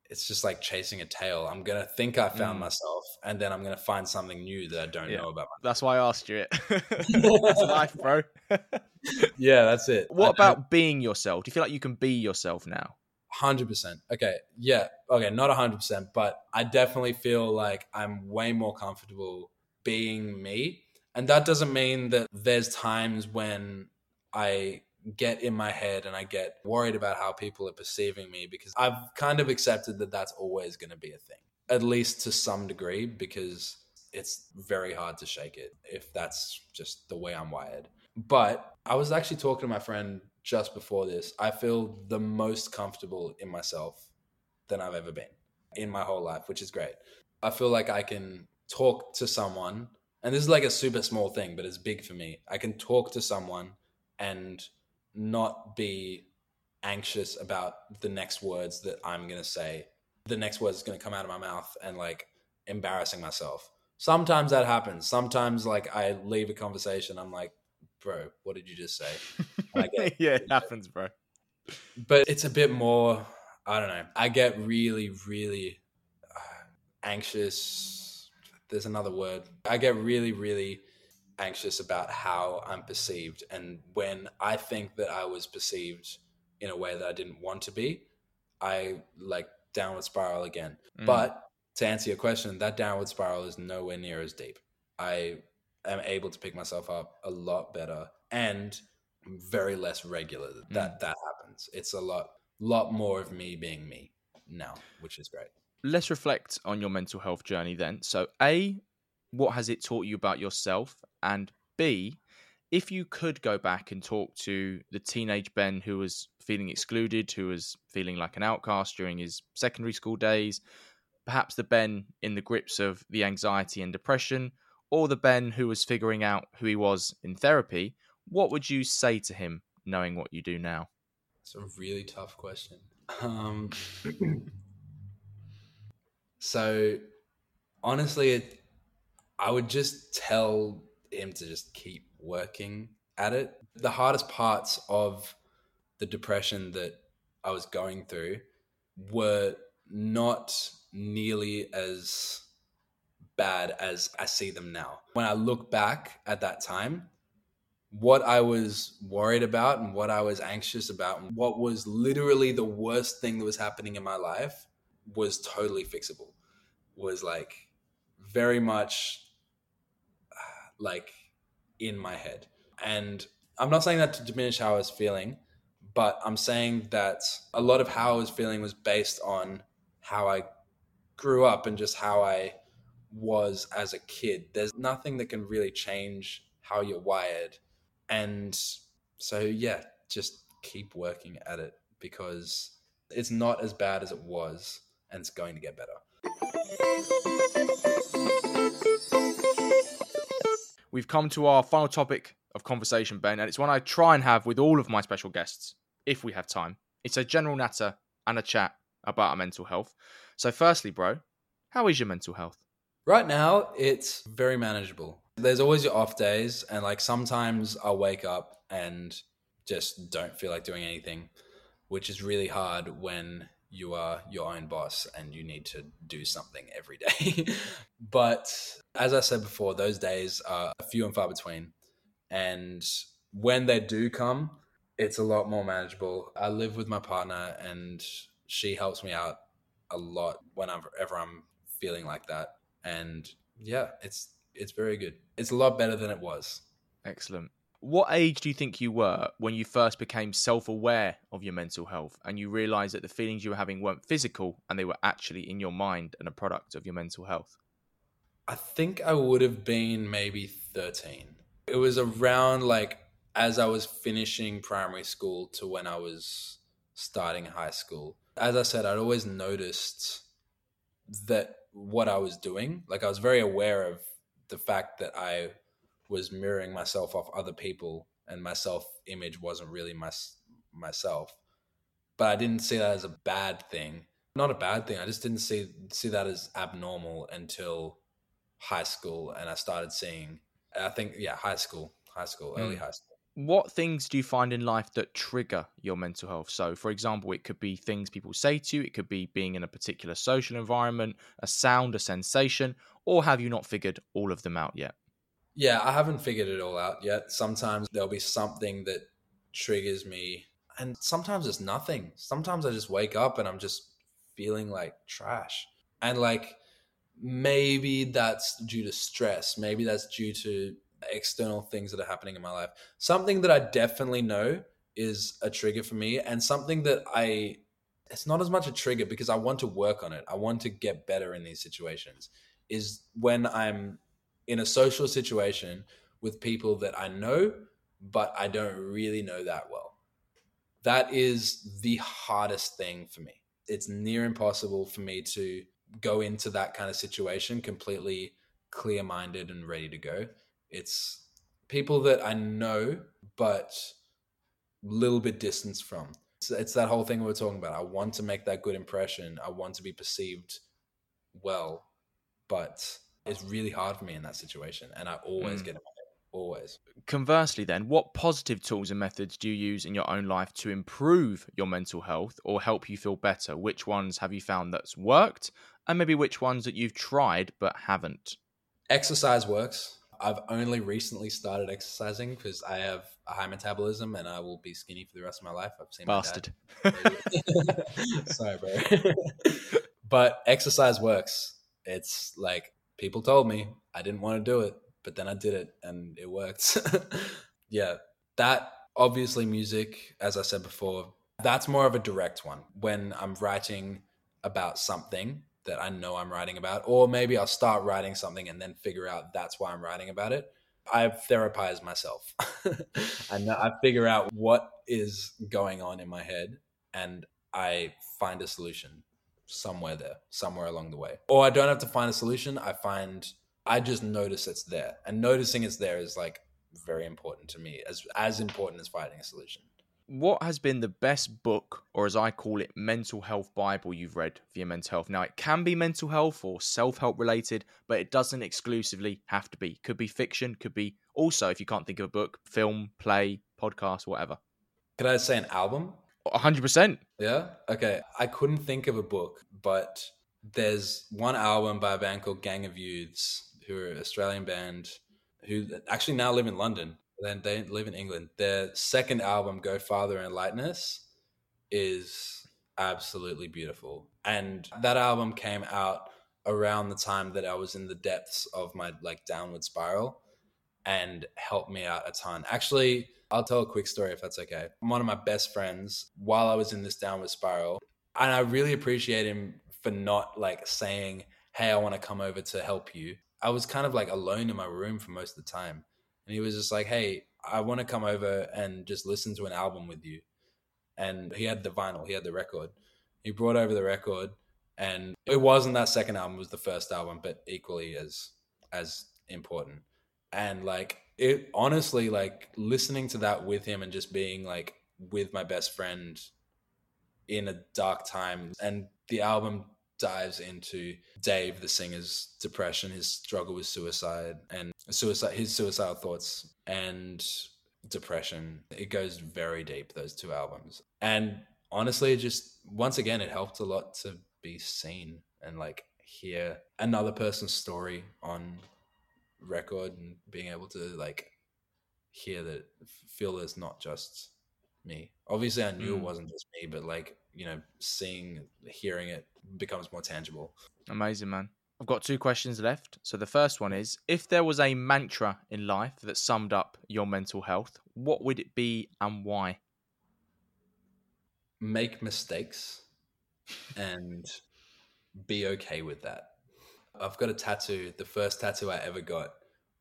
it's just like chasing a tail. I'm gonna think I found Mm. myself, and then I'm gonna find something new that I don't Yeah. know about. That's why I asked you it. That's life, bro. Yeah, that's it. what about being yourself? Do you feel like you can be yourself now? Hundred percent. Okay, yeah. Okay, not hundred percent, but I definitely feel like I'm way more comfortable being me, and that doesn't mean that there's times when I get in my head and I get worried about how people are perceiving me because I've kind of accepted that that's always going to be a thing, at least to some degree, because it's very hard to shake it if that's just the way I'm wired. But I was actually talking to my friend just before this. I feel the most comfortable in myself than I've ever been in my whole life, which is great. I feel like I can talk to someone, and this is like a super small thing, but it's big for me. I can talk to someone and not be anxious about the next words that I'm going to say, the next words going to come out of my mouth, and like embarrassing myself. Sometimes that happens. Sometimes, like, I leave a conversation, I'm like, bro, what did you just say? I get yeah, it happens, bro. but it's a bit more i don't know i get really really uh, anxious there's another word. I get really really anxious about how i'm perceived and when i think that i was perceived in a way that i didn't want to be i like downward spiral again. Mm. but to answer your question that downward spiral is nowhere near as deep. I am able to pick myself up a lot better and very less regular that that, that happens. It's a lot lot more of me being me now which is great let's reflect on your mental health journey then. So, A, what has it taught you about yourself? And B, if you could go back and talk to the teenage Ben who was feeling excluded, who was feeling like an outcast during his secondary school days, perhaps the Ben in the grips of the anxiety and depression, or the Ben who was figuring out who he was in therapy, what would you say to him knowing what you do now? it's a really tough question um so honestly it, i would just tell him to just keep working at it the hardest parts of the depression that i was going through were not nearly as bad as i see them now when i look back at that time what I was worried about and what I was anxious about and what was literally the worst thing that was happening in my life was totally fixable. Was like very much uh, like in my head. And I'm not saying that to diminish how I was feeling, but I'm saying that a lot of how I was feeling was based on how I grew up and just how I was as a kid. There's nothing that can really change how you're wired and so yeah just keep working at it because it's not as bad as it was and it's going to get better We've come to our final topic of conversation, Ben, and it's one I try and have with all of my special guests, if we have time. It's a general natter and a chat about our mental health. So, firstly, bro, how is your mental health? right now it's very manageable there's always your off days and like sometimes i'll wake up and just don't feel like doing anything which is really hard when you are your own boss and you need to do something every day. But as i said before those days are few and far between. And when they do come it's a lot more manageable. I live with my partner and she helps me out a lot whenever i'm feeling like that. And yeah it's it's very good. It's a lot better than it was. Excellent. What age do you think you were when you first became self aware of your mental health and you realized that the feelings you were having weren't physical and they were actually in your mind and a product of your mental health? i think i would have been maybe 13 it was around like as i was finishing primary school to when i was starting high school as i said i'd always noticed that what I was doing. Like I was very aware of the fact that I was mirroring myself off other people, and my self image wasn't really my myself. But I didn't see that as a bad thing. Not a bad thing. I just didn't see see that as abnormal until high school, and I started seeing. I think yeah, high school, high school, early Mm. high school. What things do you find in life that trigger your mental health? So, for example, it could be things people say to you, it could be being in a particular social environment, a sound, a sensation, or have you not figured all of them out yet? Yeah, I haven't figured it all out yet. Sometimes there'll be something that triggers me, and sometimes it's nothing. Sometimes I just wake up and I'm just feeling like trash. And like maybe that's due to stress, maybe that's due to external things that are happening in my life. Something that I definitely know is a trigger for me, and something that I it's not as much a trigger because I want to work on it. I want to get better in these situations. Is when I'm in a social situation with people that I know, but I don't really know that well. That is the hardest thing for me. It's near impossible for me to go into that kind of situation completely clear minded and ready to go. It's people that I know, but a little bit distance from. It's, it's that whole thing we we're talking about. I want to make that good impression. I want to be perceived well, but it's really hard for me in that situation. And I always Mm. get my. Always. Conversely, then, what positive tools and methods do you use in your own life to improve your mental health or help you feel better? Which ones have you found that's worked, and maybe which ones that you've tried but haven't? Exercise works. I've only recently started exercising because I have a high metabolism and I will be skinny for the rest of my life. I've seen. Bastard. Sorry, bro. but exercise works. It's like people told me I didn't want to do it, but then I did it and it worked. yeah, that obviously music, as I said before, that's more of a direct one. When I'm writing about something that I know I'm writing about, or maybe I'll start writing something and then figure out that's why I'm writing about it. I therapize myself. and I figure out what is going on in my head and I find a solution somewhere there, somewhere along the way. Or I don't have to find a solution. I find I just notice it's there. And noticing it's there is like very important to me, as as important as finding a solution. What has been the best book, or as I call it, mental health Bible you've read for your mental health? Now, it can be mental health or self help related, but it doesn't exclusively have to be. Could be fiction, could be also, if you can't think of a book, film, play, podcast, whatever. Could I say an album? 100%. Yeah. Okay. I couldn't think of a book, but there's one album by a band called Gang of Youths, who are an Australian band who actually now live in London. Then they live in England. Their second album, Go Farther in Lightness, is absolutely beautiful. And that album came out around the time that I was in the depths of my like downward spiral and helped me out a ton. Actually, I'll tell a quick story if that's okay. One of my best friends, while I was in this downward spiral, and I really appreciate him for not like saying, Hey, I want to come over to help you. I was kind of like alone in my room for most of the time. And he was just like, Hey, I want to come over and just listen to an album with you. And he had the vinyl, he had the record. He brought over the record, and it wasn't that second album, it was the first album, but equally as as important. And like it honestly, like listening to that with him and just being like with my best friend in a dark time. And the album dives into Dave, the singer's depression, his struggle with suicide and suicide, his suicidal thoughts and depression. It goes very deep, those two albums. And honestly, just once again, it helped a lot to be seen and like hear another person's story on record and being able to like hear that feel it's not just me obviously i knew Mm. it wasn't just me but like you know seeing hearing it becomes more tangible Amazing, man. I've got two questions left. So the first one is if there was a mantra in life that summed up your mental health, what would it be and why? make mistakes and be okay with that i've got a tattoo the first tattoo i ever got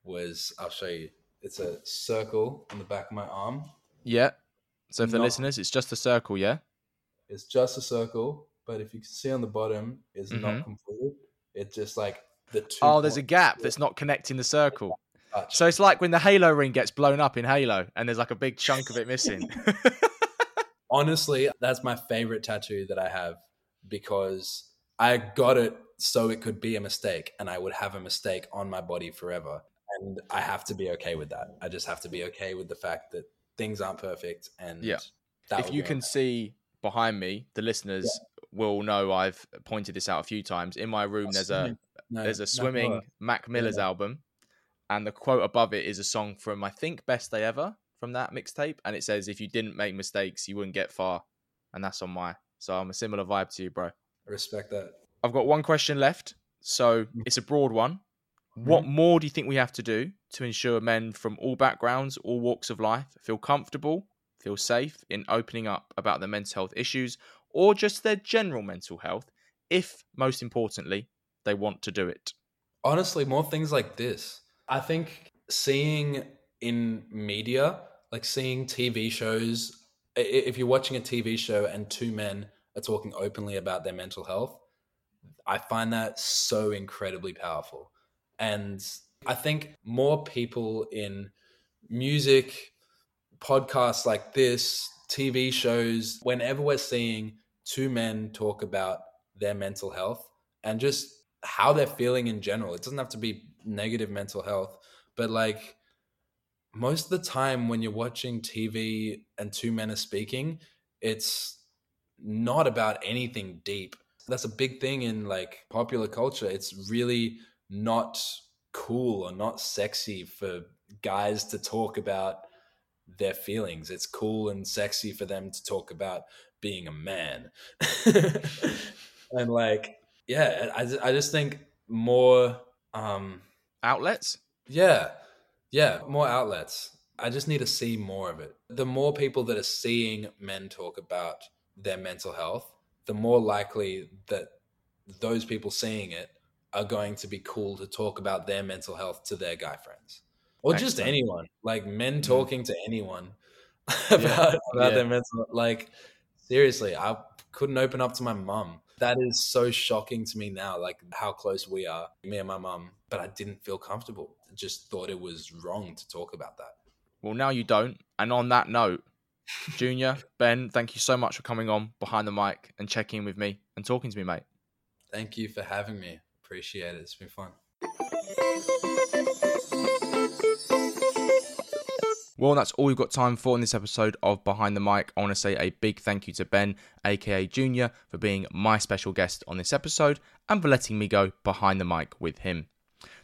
was i'll show you it's a circle on the back of my arm Yeah. So for the Not- listeners, it's just a circle, yeah? It's just a circle, but if you can see on the bottom, it's Mhm. not completed. It's just like the two. Oh, there's a points gap that's not connecting the circle. touch. So it's like when the Halo ring gets blown up in Halo and there's like a big chunk of it missing. honestly, that's my favorite tattoo that I have because I got it so it could be a mistake, and I would have a mistake on my body forever. and I have to be okay with that. I just have to be okay with the fact that things aren't perfect, and Yeah. if you can okay. see behind me, the listeners will know I've pointed this out a few times. In my room, there's a. No, there's a swimming no. Mac Miller's album, and the quote above it is a song from I think Best Day Ever from that mixtape, and it says, "If you didn't make mistakes, you wouldn't get far," and that's on my. So I'm a similar vibe to you, bro. I respect that. I've got one question left, so Mm. it's a broad one. What more do you think we have to do to ensure men from all backgrounds, all walks of life feel comfortable, feel safe in opening up about their mental health issues or just their general mental health, if most importantly, they want to do it? honestly more things like this i think seeing in media like seeing tv shows if you're watching a tv show and two men are talking openly about their mental health i find that so incredibly powerful and i think more people in music podcasts like this tv shows whenever we're seeing two men talk about their mental health and just how they're feeling in general. It doesn't have to be negative mental health, but like most of the time when you're watching TV and two men are speaking, it's not about anything deep. That's a big thing in like popular culture. It's really not cool or not sexy for guys to talk about their feelings. It's cool and sexy for them to talk about being a man. and like yeah I, I just think more um Outlets? yeah yeah more outlets i just need to see more of it the more people that are seeing men talk about their mental health the more likely that those people seeing it are going to be cool to talk about their mental health to their guy friends. Or just anyone like men talking to anyone about, about Yeah. their mental like seriously i couldn't open up to my mum. That is so shocking to me now like how close we are me and my mum but i didn't feel comfortable. Just thought it was wrong to talk about that. Well, now you don't. And on that note, Junior, Ben, thank you so much for coming on behind the mic and checking in with me and talking to me, mate. thank you for having me appreciate it it's been fun Well, that's all we've got time for in this episode of Behind the Mic. I want to say a big thank you to Ben, aka Junior, for being my special guest on this episode and for letting me go behind the mic with him.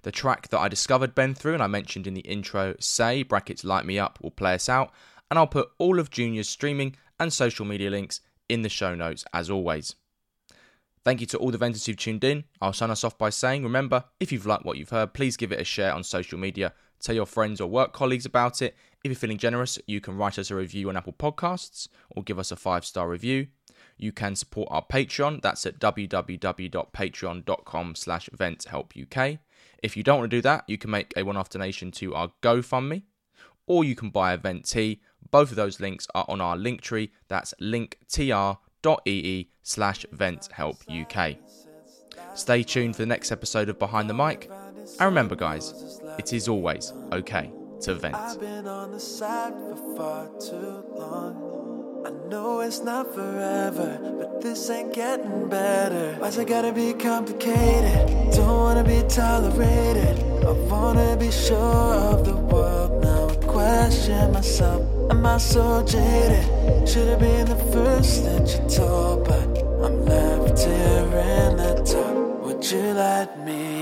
The track that I discovered Ben through and I mentioned in the intro, Say, brackets Light Me Up, will play us out, and I'll put all of Junior's streaming and social media links in the show notes as always. Thank you to all the vendors who've tuned in. I'll sign us off by saying, remember, if you've liked what you've heard, please give it a share on social media. Tell your friends or work colleagues about it. If you're feeling generous, you can write us a review on Apple Podcasts or give us a five star review. You can support our Patreon. That's at www.patreon.com slash venthelpuk. If you don't want to do that, you can make a one-off donation to our GoFundMe or you can buy a vent tee. Both of those links are on our Linktree. That's linktr.ee slash venthelpuk. Stay tuned for the next episode of Behind the Mic. And remember, guys, it is always okay to vent. I've been on the side for far too long. I know it's not forever, but this ain't getting better. Why's it gotta be complicated? Don't wanna be tolerated. I wanna be sure of the world now. Question myself. Am I so jaded? Should've been the first that you told, but I'm left here in the dark. Would you let me